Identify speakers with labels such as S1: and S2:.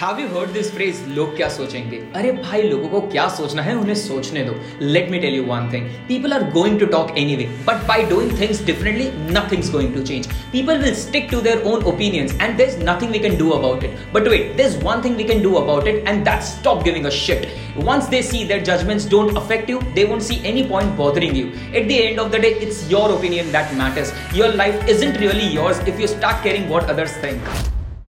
S1: Have you heard this phrase लोग क्या सोचेंगे अरे भाई लोगों को क्या सोचना है उन्हें सोचने दो let me tell you one thing people are going to talk anyway but by doing things differently nothing's going to change people will stick to their own opinions and there is nothing we can do about it but wait there is one thing we can do about it and that stop giving a shit once they see their judgments don't affect you they won't see any point bothering you. At the end of the day it's your opinion that matters. Your life isn't really yours if you start caring what others think.